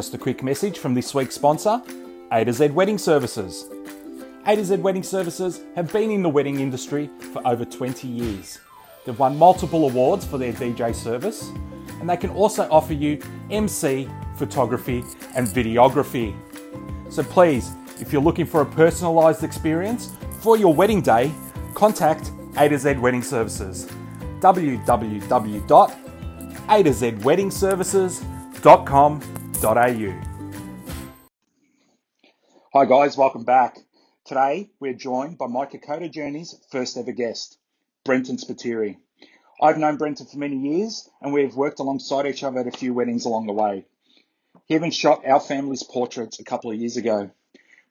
Just a quick message from this week's sponsor, A to Z Wedding Services. A to Z Wedding Services have been in the wedding industry for over 20 years. They've won multiple awards for their DJ service, and they can also offer you MC, photography, and videography. So please, if you're looking for a personalised experience for your wedding day, contact A to Z Wedding Services. www.a to Z Wedding Hi guys, welcome back. Today we're joined by My Kokoda Journey's first ever guest, Brenton Spiteri. I've known Brenton for many years and we've worked alongside each other at a few weddings along the way. He even shot our family's portraits a couple of years ago.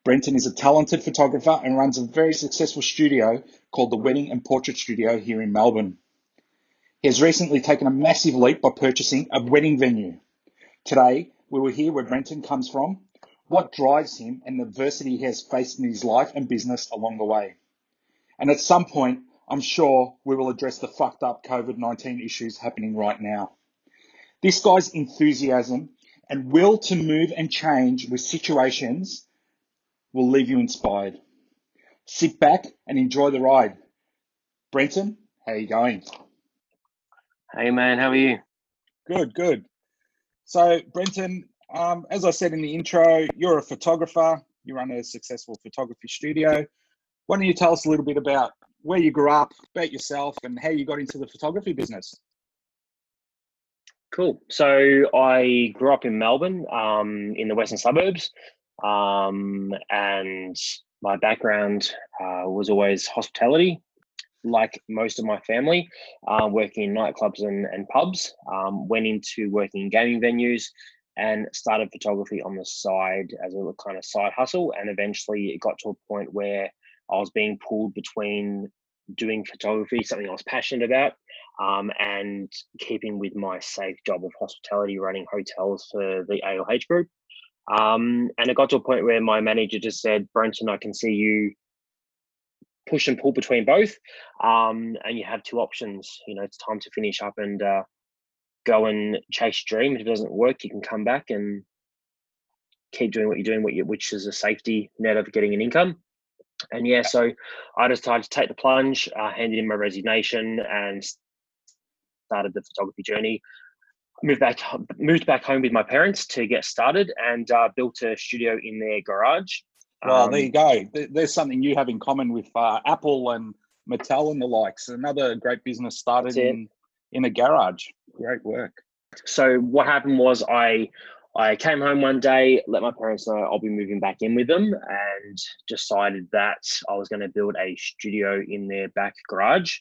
Brenton is a talented photographer and runs a very successful studio called the Wedding and Portrait Studio here in Melbourne. He has recently taken a massive leap by purchasing a wedding venue. Today, we will hear where Brenton comes from, what drives him, and the adversity he has faced in his life and business along the way. And at some point, I'm sure we will address the fucked up COVID 19 issues happening right now. This guy's enthusiasm and will to move and change with situations will leave you inspired. Sit back and enjoy the ride. Brenton, how are you going? Hey man, how are you? Good, good. So, Brenton, um, as I said in the intro, you're a photographer. You run a successful photography studio. Why don't you tell us a little bit about where you grew up, about yourself, and how you got into the photography business? Cool. So I grew up in Melbourne, um, in the western suburbs, um, and my background uh, was always hospitality. Like most of my family, uh, working in nightclubs and, and pubs, um, went into working in gaming venues, and started photography on the side as a kind of side hustle. And eventually, it got to a point where I was being pulled between doing photography, something I was passionate about, um, and keeping with my safe job of hospitality, running hotels for the ALH group. Um, and it got to a point where my manager just said, Brenton, I can see you push and pull between both. Um, and you have two options. You know, it's time to finish up and uh, go and chase dream. If it doesn't work, you can come back and keep doing what you're doing, what you, which is a safety net of getting an income. And yeah, so I decided to take the plunge, uh, handed in my resignation, and started the photography journey. Moved back, moved back home with my parents to get started, and uh, built a studio in their garage. Well, um, there you go. There's something you have in common with uh, Apple and Mattel and the likes. Another great business started in in a garage. Great work. So what happened was I I came home one day, let my parents know I'll be moving back in with them, and decided that I was going to build a studio in their back garage.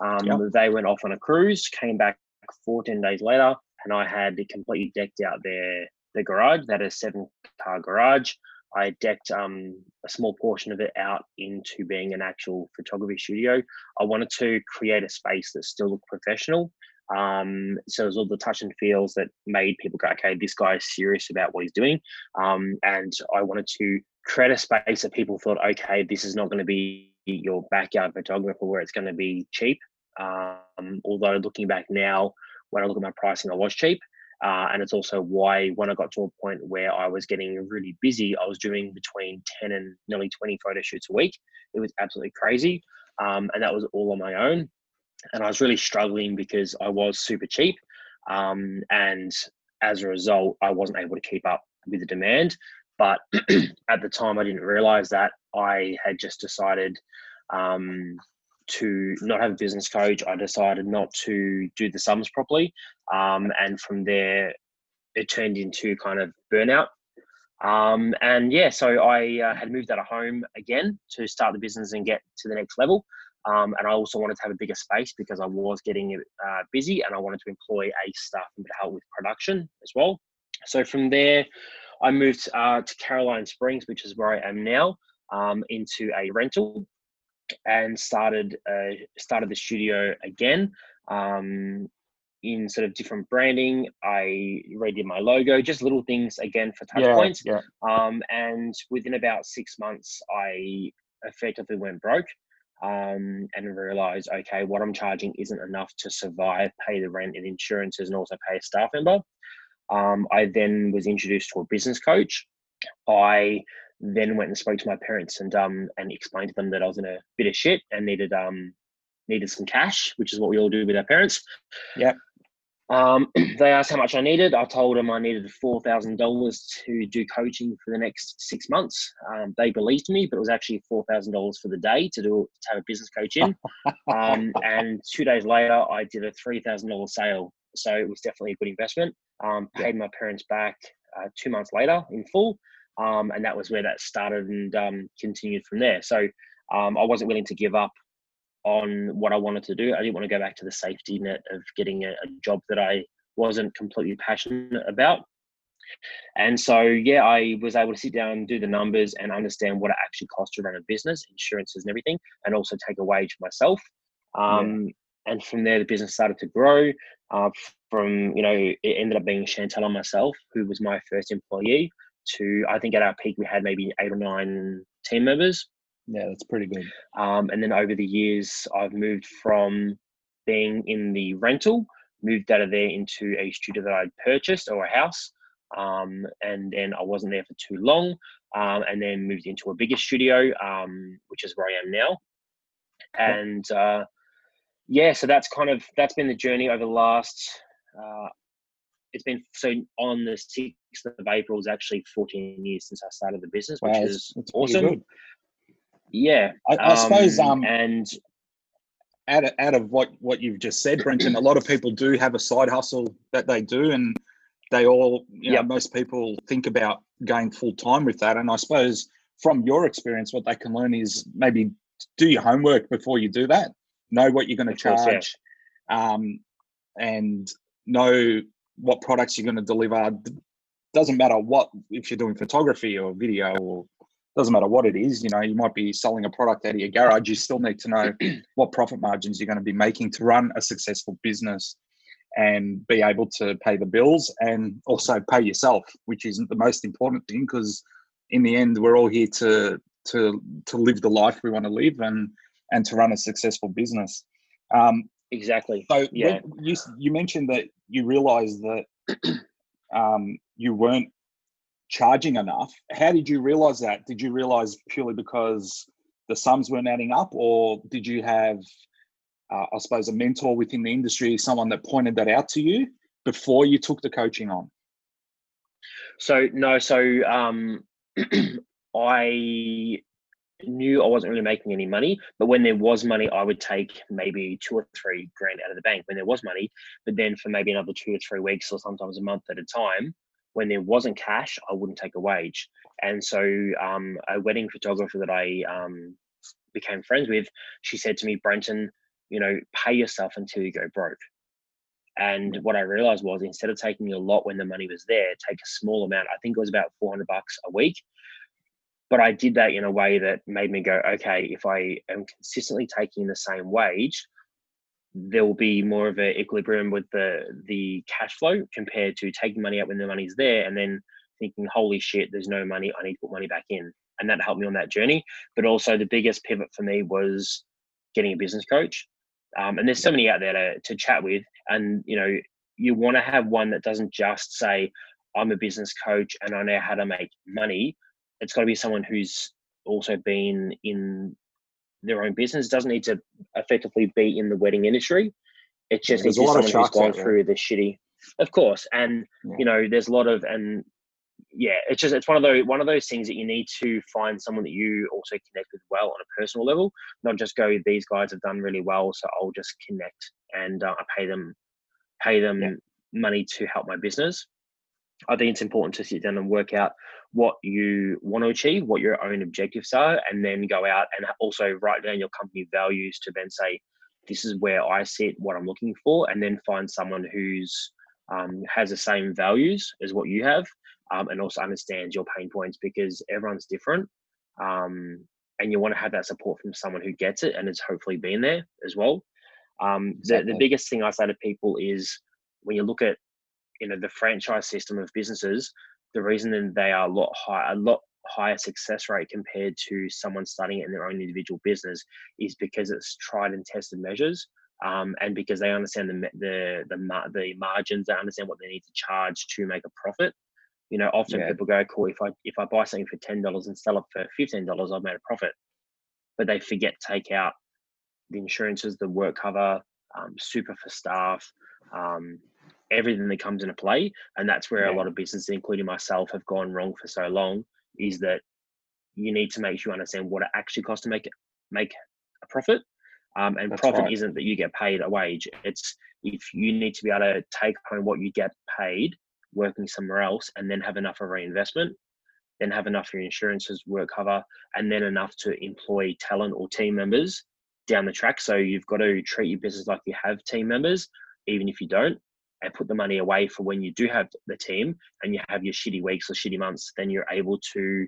Um, yep. They went off on a cruise, came back 14 days later, and I had completely decked out their the garage. That is seven car garage. I decked um, a small portion of it out into being an actual photography studio. I wanted to create a space that still looked professional, um, so there's all the touch and feels that made people go, okay, this guy is serious about what he's doing. Um, and I wanted to create a space that people thought, okay, this is not going to be your backyard photographer where it's going to be cheap. Um, although looking back now, when I look at my pricing, I was cheap. Uh, and it's also why when I got to a point where I was getting really busy, I was doing between 10 and nearly 20 photo shoots a week. It was absolutely crazy. Um, and that was all on my own and I was really struggling because I was super cheap, um, and as a result, I wasn't able to keep up with the demand. But at the time, I didn't realize that I had just decided um, to not have a business coach. I decided not to do the sums properly, um, and from there, it turned into kind of burnout. Um, and yeah, so I uh, had moved out of home again to start the business and get to the next level. Um, and I also wanted to have a bigger space because I was getting uh, busy and I wanted to employ a staff to help with production as well. So from there, I moved uh, to Caroline Springs, which is where I am now, um, into a rental and started uh, started the studio again um, in sort of different branding. I redid my logo, just little things again for touch yeah, points. Yeah. Um, and within about six months, I effectively went broke um, and realized, okay, what I'm charging isn't enough to survive, pay the rent and insurances, and also pay a staff member. Um, I then was introduced to a business coach. I then went and spoke to my parents and um and explained to them that I was in a bit of shit and needed um needed some cash, which is what we all do with our parents. Yeah. Um, they asked how much I needed. I told them I needed four thousand dollars to do coaching for the next six months. Um, they believed me, but it was actually four thousand dollars for the day to do to have a business coach in. um, and two days later, I did a three thousand dollars sale. So it was definitely a good investment. Um, paid my parents back uh, two months later in full, um, and that was where that started and um, continued from there. So um, I wasn't willing to give up on what I wanted to do. I didn't want to go back to the safety net of getting a, a job that I wasn't completely passionate about. And so, yeah, I was able to sit down and do the numbers and understand what it actually costs to run a business, insurances and everything, and also take a wage myself. Um, yeah. And from there, the business started to grow. Uh, from you know, it ended up being Chantel and myself, who was my first employee. To I think at our peak we had maybe eight or nine team members. Yeah, that's pretty good. Um, and then over the years, I've moved from being in the rental, moved out of there into a studio that I'd purchased or a house. Um, and then I wasn't there for too long. Um, and then moved into a bigger studio, um, which is where I am now. And uh, yeah, so that's kind of that's been the journey over the last. Uh, it's been so on the of April is actually 14 years since I started the business, which is awesome. Yeah, I, I um, suppose. Um, and out of, out of what what you've just said, Brenton, a lot of people do have a side hustle that they do, and they all, you know, yep. most people think about going full time with that. And I suppose from your experience, what they can learn is maybe do your homework before you do that. Know what you're going to charge, yeah. um, and know what products you're going to deliver. Doesn't matter what if you're doing photography or video or doesn't matter what it is. You know, you might be selling a product out of your garage. You still need to know what profit margins you're going to be making to run a successful business and be able to pay the bills and also pay yourself, which isn't the most important thing because in the end we're all here to to to live the life we want to live and and to run a successful business. Um, exactly. So yeah, you you mentioned that you realised that um, you weren't charging enough. How did you realize that? Did you realize purely because the sums weren't adding up, or did you have, uh, I suppose, a mentor within the industry, someone that pointed that out to you before you took the coaching on? So no, so um, I knew I wasn't really making any money, but when there was money, I would take maybe two or three grand out of the bank when there was money. But then for maybe another two or three weeks or sometimes a month at a time, when there wasn't cash, I wouldn't take a wage. And so um, a wedding photographer that I um, became friends with, she said to me, Brenton, you know, pay yourself until you go broke. And what I realized was instead of taking a lot when the money was there, take a small amount. I think it was about 400 bucks a week. But I did that in a way that made me go, okay, if I am consistently taking the same wage, there will be more of an equilibrium with the the cash flow compared to taking money out when the money's there and then thinking, holy shit, there's no money, I need to put money back in. And that helped me on that journey. But also the biggest pivot for me was getting a business coach. Um, and there's so many out there to, to chat with. And you know, you want to have one that doesn't just say, I'm a business coach and I know how to make money. It's got to be someone who's also been in their own business. Doesn't need to effectively be in the wedding industry. It just yeah, needs to be someone who's gone through the shitty. Of course, and yeah. you know, there's a lot of and yeah, it's just it's one of those one of those things that you need to find someone that you also connect with well on a personal level, not just go these guys have done really well, so I'll just connect and uh, I pay them pay them yeah. money to help my business. I think it's important to sit down and work out what you want to achieve, what your own objectives are, and then go out and also write down your company values to then say, this is where I sit, what I'm looking for, and then find someone who's um, has the same values as what you have, um, and also understands your pain points because everyone's different, um, and you want to have that support from someone who gets it and has hopefully been there as well. Um, exactly. the, the biggest thing I say to people is when you look at you know the franchise system of businesses, the reason that they are a lot higher, a lot higher success rate compared to someone starting it in their own individual business is because it's tried and tested measures. um, and because they understand the the the the margins, they understand what they need to charge to make a profit. You know, often yeah. people go, "Cool, if I if I buy something for ten dollars and sell it for fifteen dollars, I've made a profit." But they forget to take out the insurances, the work cover, um, super for staff, um, everything that comes into play, and that's where yeah. a lot of businesses, including myself, have gone wrong for so long. Is that you need to make sure you understand what it actually costs to make it make a profit. Um, and That's profit right. isn't that you get paid a wage. It's if you need to be able to take home what you get paid working somewhere else and then have enough of reinvestment, then have enough for your insurances, work cover, and then enough to employ talent or team members down the track. So you've got to treat your business like you have team members, even if you don't, and put the money away for when you do have the team and you have your shitty weeks or shitty months, then you're able to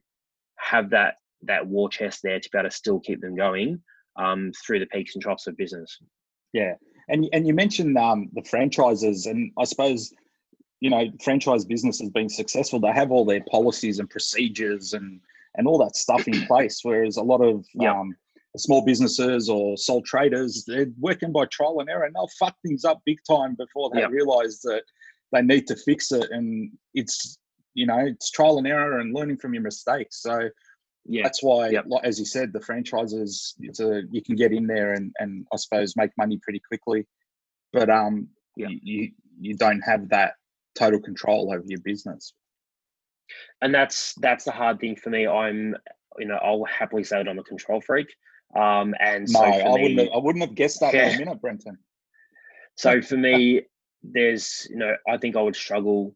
have that that war chest there to be able to still keep them going um, through the peaks and troughs of business. Yeah, and and you mentioned um, the franchises, and I suppose you know franchise businesses being successful, they have all their policies and procedures and and all that stuff in place. Whereas a lot of yeah. um, small businesses or sole traders, they're working by trial and error, and they'll fuck things up big time before they realize that they need to fix it. And it's you know it's trial and error and learning from your mistakes. So yeah, that's why, yep. like, as you said, the franchises it's a you can get in there and and I suppose make money pretty quickly, but um, yep. you you don't have that total control over your business. And that's that's the hard thing for me. I'm you know I'll happily say that I'm a control freak. Um, and no, so I me, wouldn't have, I wouldn't have guessed that yeah. in a minute, Brenton. So for me, there's you know I think I would struggle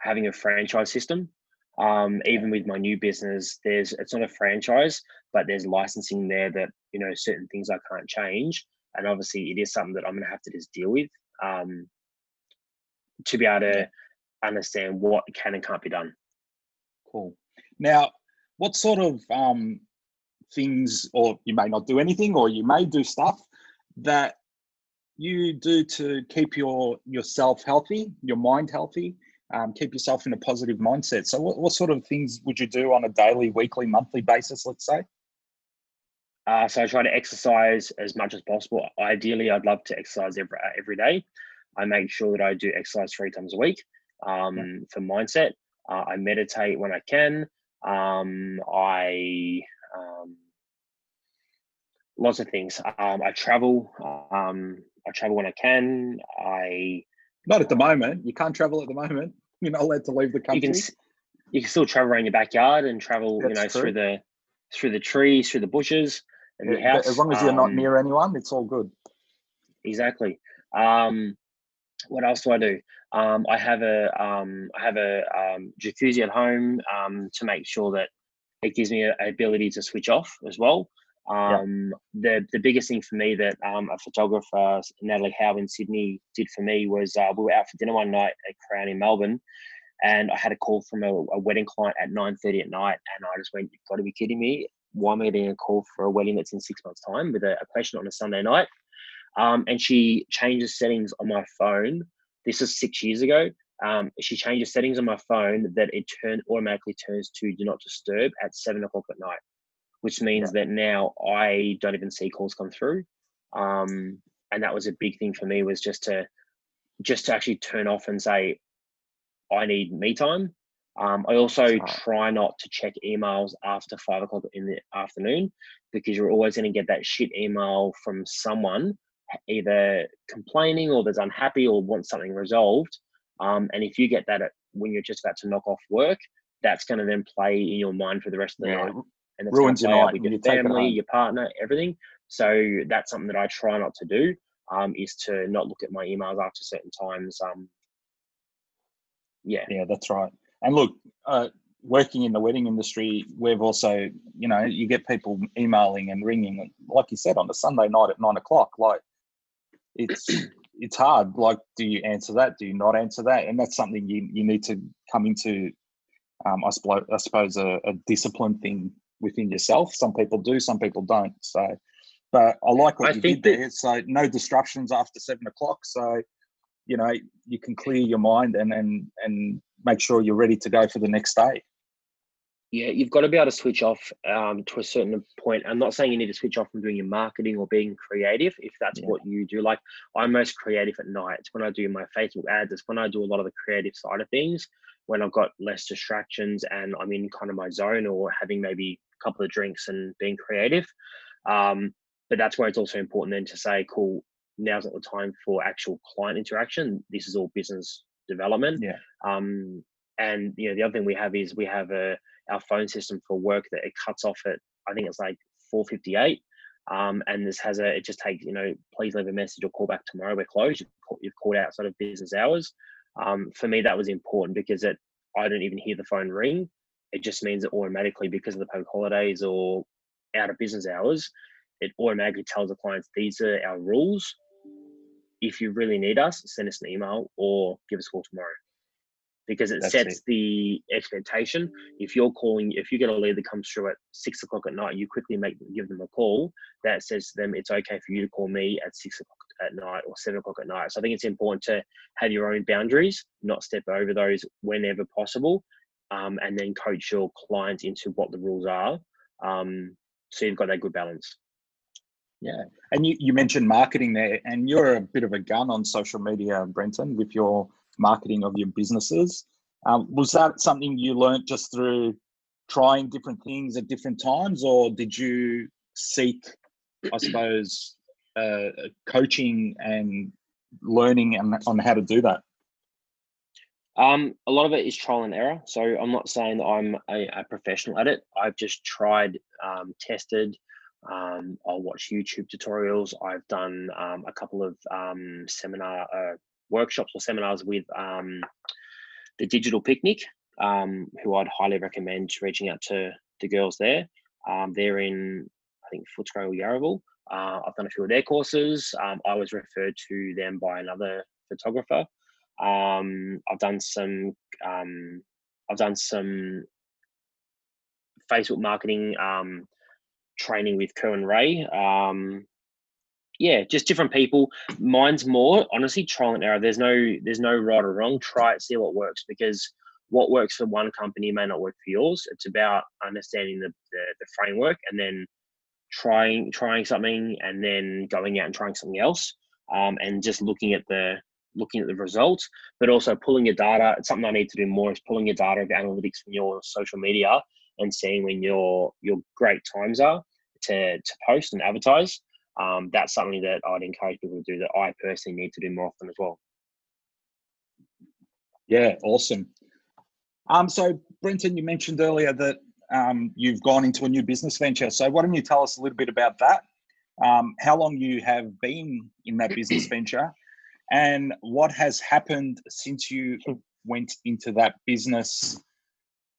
having a franchise system um, even with my new business, there's it's not a franchise, but there's licensing there that you know certain things I can't change, and obviously it is something that I'm going to have to just deal with um, to be able to understand what can and can't be done. Cool. Now, what sort of um, things, or you may not do anything, or you may do stuff that you do to keep your yourself healthy, your mind healthy, um, keep yourself in a positive mindset. So, what, what sort of things would you do on a daily, weekly, monthly basis, let's say? Uh, so I try to exercise as much as possible. Ideally, I'd love to exercise every uh, every day. I make sure that I do exercise three times a week um, yeah. for mindset. Uh, I meditate when I can. Um, I um, lots of things. Um, I travel. Um, I travel when I can. I not at the moment. You can't travel at the moment. You're not allowed to leave the country. You can, you can still travel around your backyard and travel, That's you know, true. through the through the trees, through the bushes, and yeah, house. As long as you're um, not near anyone, it's all good. Exactly. Um, what else do I do? Um, I have a um, I have a um, jacuzzi at home um, to make sure that it gives me an ability to switch off as well. Um, yeah. The the biggest thing for me that um, a photographer, Natalie Howe in Sydney, did for me was uh, we were out for dinner one night at Crown in Melbourne, and I had a call from a, a wedding client at nine thirty at night, and I just went, "You've got to be kidding me! Why am I getting a call for a wedding that's in six months' time with a, a patient on a Sunday night?" Um, and she changes settings on my phone. This is six years ago. Um, she changes settings on my phone that it turn automatically turns to do not disturb at seven o'clock at night which means that now I don't even see calls come through. Um, and that was a big thing for me was just to just to actually turn off and say, I need me time. Um, I also try not to check emails after five o'clock in the afternoon because you're always going to get that shit email from someone either complaining or that's unhappy or wants something resolved. Um, and if you get that at, when you're just about to knock off work, that's going to then play in your mind for the rest of the yeah. night and it's ruins your night with your family, your partner, everything. So that's something that I try not to do. Um, is to not look at my emails after certain times. Um, yeah, yeah, that's right. And look, uh, working in the wedding industry, we've also, you know, you get people emailing and ringing, like you said, on a Sunday night at nine o'clock. Like, it's it's hard. Like, do you answer that? Do you not answer that? And that's something you you need to come into. Um, I suppose I suppose a, a discipline thing within yourself. Some people do, some people don't. So, but I like what I you did that, there. So no disruptions after seven o'clock. So, you know, you can clear your mind and and and make sure you're ready to go for the next day. Yeah, you've got to be able to switch off um, to a certain point. I'm not saying you need to switch off from doing your marketing or being creative if that's yeah. what you do. Like I'm most creative at night. It's when I do my Facebook ads. It's when I do a lot of the creative side of things. When I've got less distractions and I'm in kind of my zone or having maybe a couple of drinks and being creative. Um, but that's where it's also important then to say, cool, now's not the time for actual client interaction. This is all business development. Yeah. Um, and you know the other thing we have is we have a our phone system for work that it cuts off at I think it's like 458. Um, and this has a it just takes you know please leave a message or call back tomorrow we're closed you've, called, you've called outside of business hours. Um, for me that was important because it i don't even hear the phone ring. It just means that automatically because of the public holidays or out of business hours it automatically tells the clients these are our rules. If you really need us send us an email or give us a call tomorrow because it That's sets it. the expectation. If you're calling, if you get a lead that comes through at six o'clock at night, you quickly make give them a call. That says to them, it's okay for you to call me at six o'clock at night or seven o'clock at night. So I think it's important to have your own boundaries, not step over those whenever possible, um, and then coach your clients into what the rules are. Um, so you've got that good balance. Yeah. And you, you mentioned marketing there, and you're a bit of a gun on social media, Brenton, with your marketing of your businesses. Um, was that something you learned just through trying different things at different times, or did you seek, I suppose, uh, coaching and learning and on how to do that? Um, a lot of it is trial and error. So I'm not saying that I'm a, a professional at it. I've just tried, um, tested. Um, I'll watch YouTube tutorials. I've done um, a couple of um, seminar uh, workshops or seminars with um, the Digital Picnic, um, who I'd highly recommend reaching out to the girls there. Um, they're in, I think, Footscray or Yarraville. Uh, I've done a few of their courses. Um, I was referred to them by another photographer. Um, I've done some. Um, I've done some Facebook marketing training with Kerwin Rae. Um, yeah, just different people. Mine's more honestly trial and error. There's no there's no right or wrong. Try it, see what works because what works for one company may not work for yours. It's about understanding the, the, the framework and then trying trying something and then going out and trying something else. Um, and just looking at the looking at the results, but also pulling your data. It's something I need to do more is pulling your data of analytics from your social media and seeing when your your great times are to to post and advertise um, that's something that I'd encourage people to do that I personally need to do more often as well. Yeah, awesome. Um, so Brenton, you mentioned earlier that um, you've gone into a new business venture. So why don't you tell us a little bit about that? Um, how long you have been in that business venture, and what has happened since you went into that business?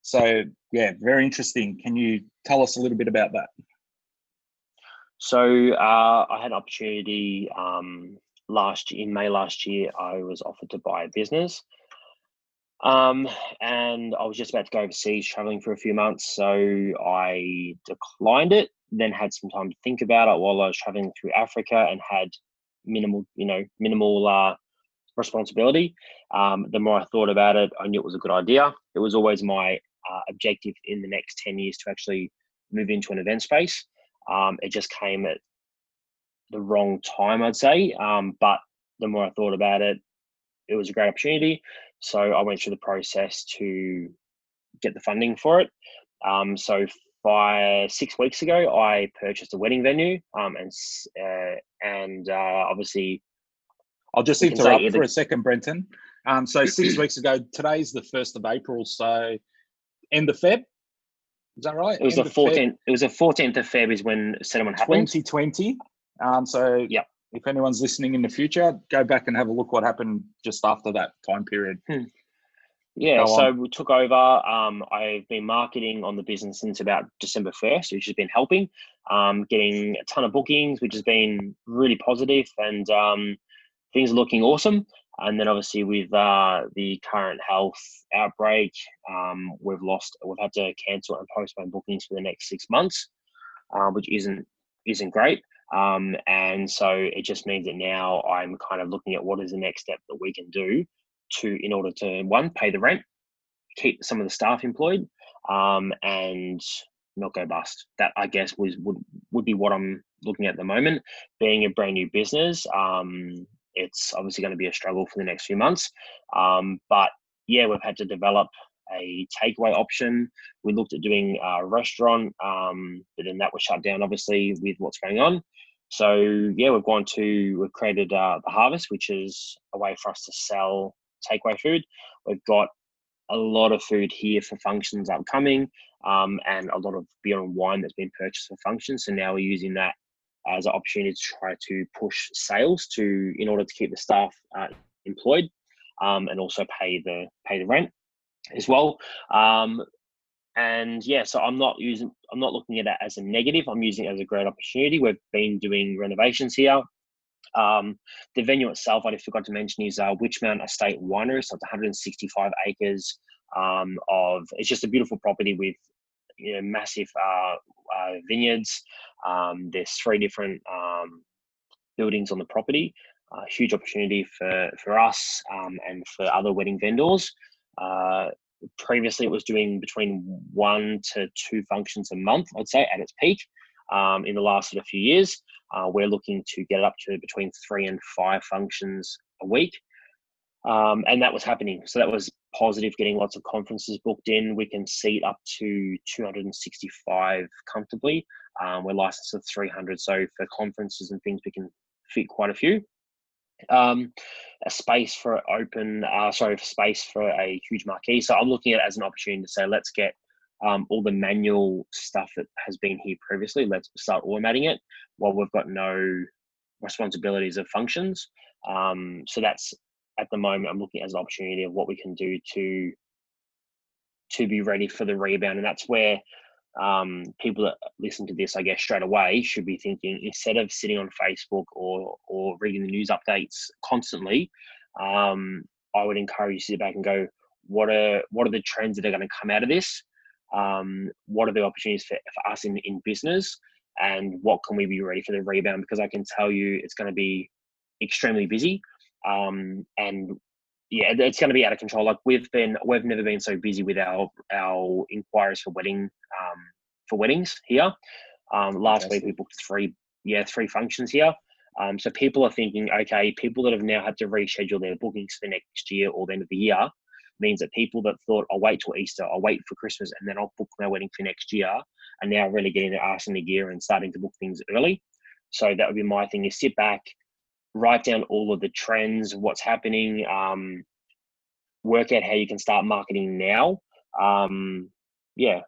So yeah, very interesting. Can you tell us a little bit about that? So uh, I had an opportunity um, last in May last year. I was offered to buy a business, um, and I was just about to go overseas, traveling for a few months. So I declined it. Then had some time to think about it while I was traveling through Africa, and had minimal, you know, minimal uh, responsibility. Um, the more I thought about it, I knew it was a good idea. It was always my uh, objective in the next ten years to actually move into an event space. Um, it just came at the wrong time, I'd say. Um, but the more I thought about it, it was a great opportunity. So I went through the process to get the funding for it. Um, so five six weeks ago, I purchased a wedding venue, um, and uh, and uh, obviously, I'll just interrupt for a second, Brenton. Um, so six weeks ago, today's the first of April, so end of Feb. Is that right? It was End the 14th. It was the 14th of Feb is when settlement happened. 2020. Um, so yeah, if anyone's listening in the future, go back and have a look what happened just after that time period. Hmm. Yeah, go so on. we took over. Um, I've been marketing on the business since about December 1st, which has been helping, um, getting a ton of bookings, which has been really positive, and um, things are looking awesome. And then obviously with uh, the current health outbreak, um, we've lost, we've had to cancel and postpone bookings for the next six months, uh, which isn't isn't great. Um, and so it just means that now I'm kind of looking at what is the next step that we can do to, in order to one, pay the rent, keep some of the staff employed, um, and not go bust. That I guess was would would be what I'm looking at the moment. Being a brand new business, um, it's obviously going to be a struggle for the next few months. Um, but yeah, we've had to develop a takeaway option. We looked at doing a restaurant, um, but then that was shut down, obviously, with what's going on. So yeah, we've gone to we've created uh, the Harvest, which is a way for us to sell takeaway food. We've got a lot of food here for functions upcoming, um, and a lot of beer and wine that's been purchased for functions. So now we're using that as an opportunity to try to push sales to in order to keep the staff uh, employed, um, and also pay the pay the rent as well. Um, and yeah, so I'm not using, I'm not looking at it as a negative. I'm using it as a great opportunity. We've been doing renovations here. Um, the venue itself, I forgot to mention, is uh, Witchmount Estate Winery. So it's 165 acres um, of. It's just a beautiful property with you know, massive uh, uh, vineyards. Um, there's three different um, buildings on the property. Uh, huge opportunity for for us um, and for other wedding vendors. Uh, previously, it was doing between one to two functions a month, I'd say, at its peak. Um, in the last sort of few years, uh, we're looking to get it up to between three and five functions a week. Um, and that was happening. So that was positive, getting lots of conferences booked in. We can seat up to 265 comfortably. Um, we're licensed to 300. So for conferences and things, we can fit quite a few um, a space for open, uh, sorry, space for a huge marquee. So I'm looking at it as an opportunity to say, let's get um, all the manual stuff that has been here previously, let's start automating it while we've got no responsibilities of functions. Um, so that's at the moment, I'm looking at as an opportunity of what we can do to to be ready for the rebound, and that's where um, people that listen to this, I guess, straight away should be thinking instead of sitting on Facebook or or reading the news updates constantly, um, I would encourage you to sit back and go, what are what are the trends that are going to come out of this? Um, what are the opportunities for, for us in, in business? And what can we be ready for the rebound? Because I can tell you it's going to be extremely busy. Um, and yeah, it's going to be out of control. Like we've been, we've never been so busy with our our inquiries for wedding um, for weddings here. Um, last week we booked three, yeah, three functions here. Um, so people are thinking, okay, people that have now had to reschedule their bookings for next year or the end of the year means that people that thought I'll wait till Easter, I'll wait for Christmas, and then I'll book my wedding for next year, are now really getting their ass in the gear and starting to book things early. So that would be my thing: is sit back, write down all of the trends, what's happening, um, work out how you can start marketing now. Um, yeah,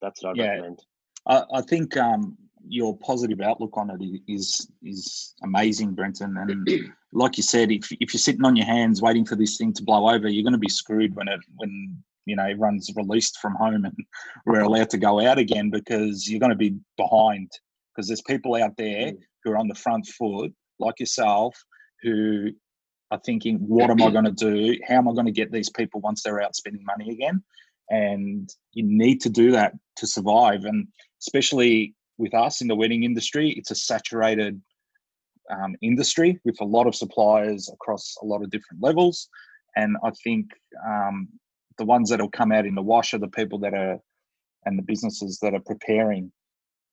that's what I yeah. recommend. I, I think um, your positive outlook on it is is amazing, Brenton. And like you said, if if you're sitting on your hands waiting for this thing to blow over, you're going to be screwed when it when you know everyone's released from home and we're allowed to go out again because you're going to be behind because there's people out there mm. who are on the front foot like yourself who are thinking, what am I going to do? How am I going to get these people once they're out spending money again? And you need to do that to survive. And especially with us in the wedding industry, it's a saturated um, industry with a lot of suppliers across a lot of different levels. And I think um, the ones that will come out in the wash are the people that are and the businesses that are preparing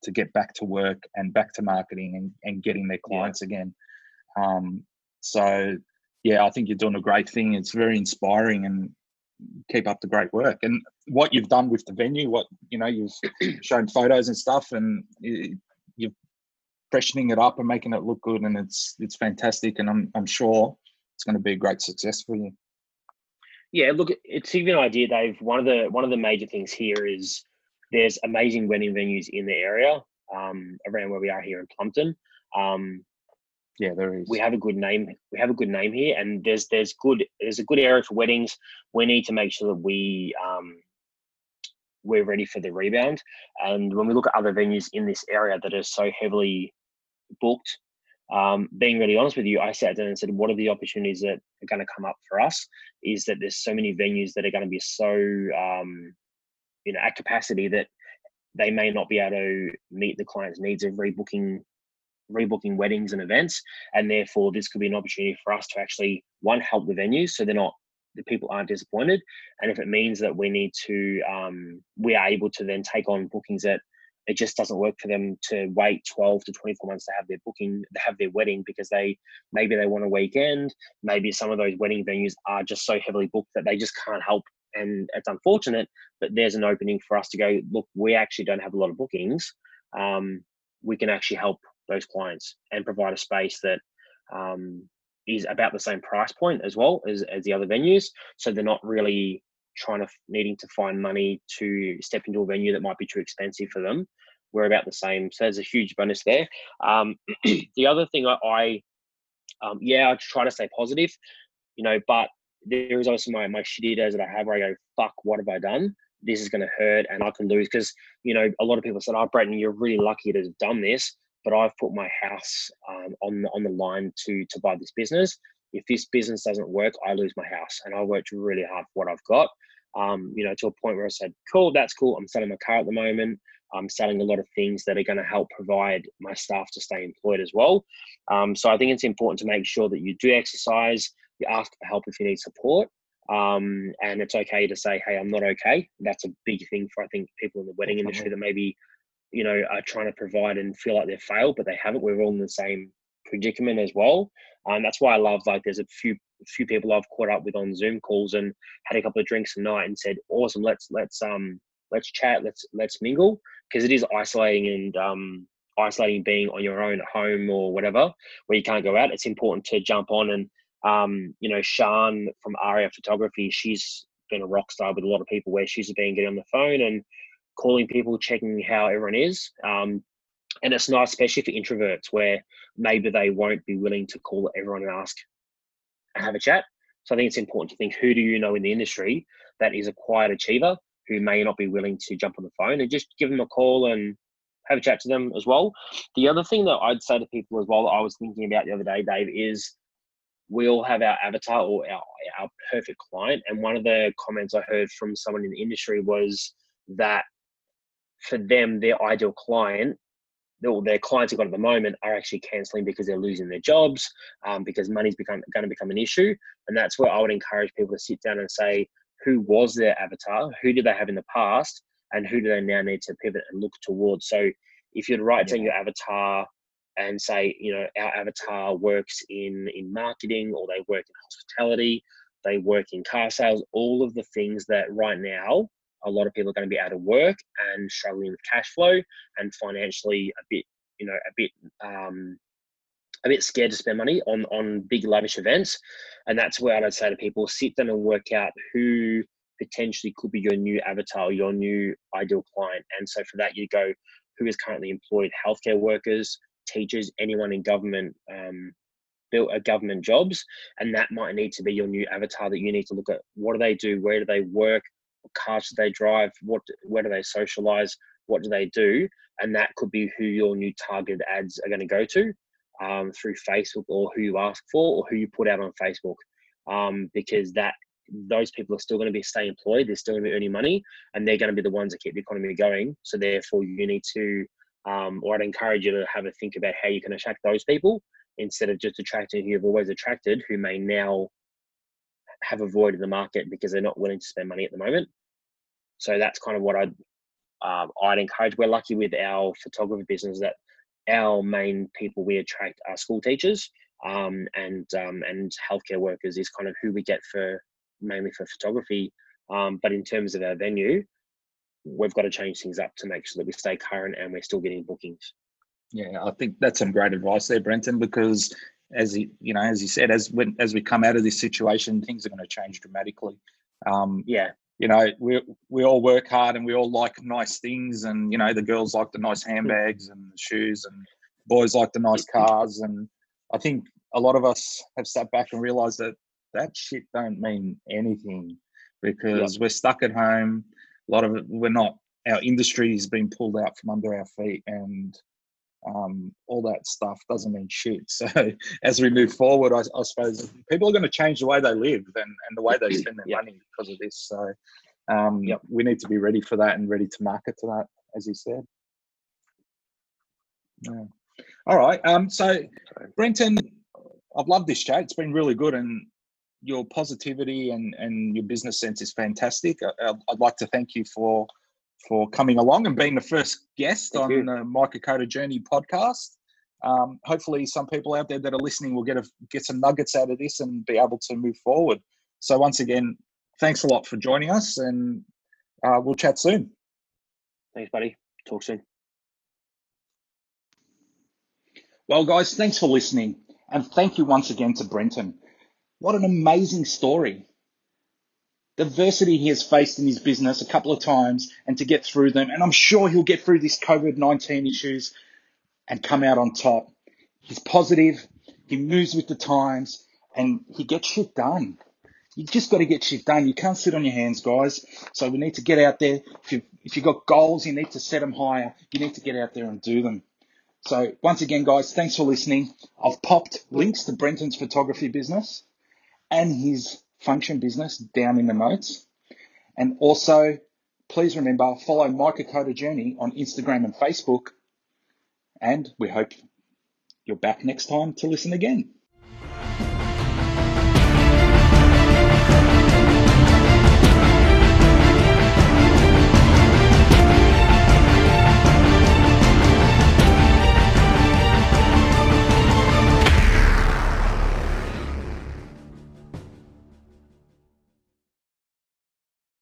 to get back to work and back to marketing and, and getting their clients yeah. again. Um, so, yeah, I think you're doing a great thing. It's very inspiring and keep up the great work. And what you've done with the venue, what, you know, you've shown photos and stuff and you're freshening it up and making it look good. And it's, it's fantastic. And I'm, I'm sure it's going to be a great success for you. Yeah, look, it's even an idea, Dave. One of the one of the major things here is there's amazing wedding venues in the area um, around where we are here in Plumpton. Um, yeah, there is. We have a good name. We have a good name here, and there's there's good there's a good area for weddings. We need to make sure that we um, we're ready for the rebound. And when we look at other venues in this area that are so heavily booked, um, being really honest with you, I sat down and said, what are the opportunities that are going to come up for us? Is that there's so many venues that are going to be so um, you know at capacity that they may not be able to meet the client's needs of rebooking rebooking weddings and events. And therefore this could be an opportunity for us to actually one help the venues so they're not the people aren't disappointed, and if it means that we need to, um, we are able to then take on bookings that it just doesn't work for them to wait 12 to 24 months to have their booking have their wedding because they maybe they want a weekend. Maybe some of those wedding venues are just so heavily booked that they just can't help and it's unfortunate but there's an opening for us to go look we actually don't have a lot of bookings um, we can actually help those clients and provide a space that um, is about the same price point as well as, as the other venues so they're not really trying to needing to find money to step into a venue that might be too expensive for them. We're about the same, so there's a huge bonus there. Um, the other thing I, I um, yeah, I try to stay positive, you know, but there is also my my shitty days that I have where I go, fuck, what have I done? This is going to hurt, and I can lose because you know a lot of people said, "Oh, Brenton, you're really lucky to have done this," but I've put my house um, on the on the line to to buy this business. If this business doesn't work, I lose my house, and I worked really hard for what I've got um, you know, to a point where I said, cool, that's cool. I'm selling my car at the moment. I'm selling a lot of things that are going to help provide my staff to stay employed as well. Um, so I think it's important to make sure that you do exercise, you ask for help if you need support. Um, and it's okay to say, hey, I'm not okay. That's a big thing for, I think, people in the wedding industry that maybe, you know, are trying to provide and feel like they've failed, but they haven't. We're all in the same predicament as well. And that's why I love, like, there's a few few people I've caught up with on Zoom calls and had a couple of drinks tonight and said, "Awesome, let's let's um let's chat, let's let's mingle," because it is isolating and um isolating being on your own at home or whatever where you can't go out. It's important to jump on and um you know Shan from Aria Photography, she's been a rock star with a lot of people where she's been getting on the phone and calling people, checking how everyone is. Um, and it's nice, especially for introverts, where maybe they won't be willing to call everyone and ask and have a chat. So I think it's important to think who do you know in the industry that is a quiet achiever who may not be willing to jump on the phone and just give them a call and have a chat to them as well. The other thing that I'd say to people as well that I was thinking about the other day, Dave, is we all have our avatar or our, our perfect client. And one of the comments I heard from someone in the industry was that for them, their ideal client their clients have got at the moment are actually cancelling because they're losing their jobs, um, because money's become going to become an issue, and that's where I would encourage people to sit down and say, who was their avatar, who did they have in the past, and who do they now need to pivot and look towards. So, if you'd write yeah. down your avatar and say, you know, our avatar works in in marketing, or they work in hospitality, they work in car sales, all of the things that right now a lot of people are going to be out of work and struggling with cash flow and financially a bit, you know, a bit um, a bit scared to spend money on on big lavish events. And that's where I'd say to people, sit down and work out who potentially could be your new avatar, your new ideal client. And so for that, you go who is currently employed, healthcare workers, teachers, anyone in government. Um, built a government jobs and that might need to be your new avatar that you need to look at. What do they do? Where do they work? What cars do they drive, what where do they socialize, what do they do, and that could be who your new targeted ads are going to go to um, through Facebook or who you ask for or who you put out on Facebook, um, because that those people are still going to be stay employed, they're still going to be earning money, and they're going to be the ones that keep the economy going. So therefore, you need to, um, or I'd encourage you to have a think about how you can attract those people instead of just attracting who you've always attracted, who may now have avoided the market because they're not willing to spend money at the moment. So that's kind of what I'd um, I'd encourage. We're lucky with our photography business that our main people we attract are school teachers um, and um, and healthcare workers is kind of who we get for mainly for photography. Um, but in terms of our venue, we've got to change things up to make sure that we stay current and we're still getting bookings. Yeah, I think that's some great advice there, Brenton, because as he, you know, as he said, as when as we come out of this situation, things are going to change dramatically. Um, yeah, you know, we we all work hard and we all like nice things, and you know, the girls like the nice handbags and the shoes, and boys like the nice cars, and I think a lot of us have sat back and realised that that shit don't mean anything because yeah. we're stuck at home. A lot of it, we're not. Our industry has been pulled out from under our feet, and um, all that stuff doesn't mean shit. So as we move forward, I, I suppose people are going to change the way they live and, and the way they spend their money because of this. So um, yep. we need to be ready for that and ready to market to that, as you said. Yeah. All right. Um, so Brenton, I've loved this chat. It's been really good, and your positivity and, and your business sense is fantastic. I, would like to thank you for for coming along and being the first guest thank on you. the Kokoda Journey podcast. Um, hopefully, some people out there that are listening will get a, get some nuggets out of this and be able to move forward. So, once again, thanks a lot for joining us, and uh, we'll chat soon. Thanks, buddy. Talk soon. Well, guys, thanks for listening. And thank you once again to Brenton. What an amazing story. The adversity he has faced in his business a couple of times and to get through them. And I'm sure he'll get through this COVID 19 issues and come out on top. He's positive, he moves with the times, and he gets shit done. You just got to get shit done. You can't sit on your hands, guys. So we need to get out there. If you if you've got goals, you need to set them higher. You need to get out there and do them. So once again, guys, thanks for listening. I've popped links to Brenton's photography business and his function business down in the notes. And also, please remember, follow My Kokoda Journey on Instagram and Facebook. And we hope you're back next time to listen again.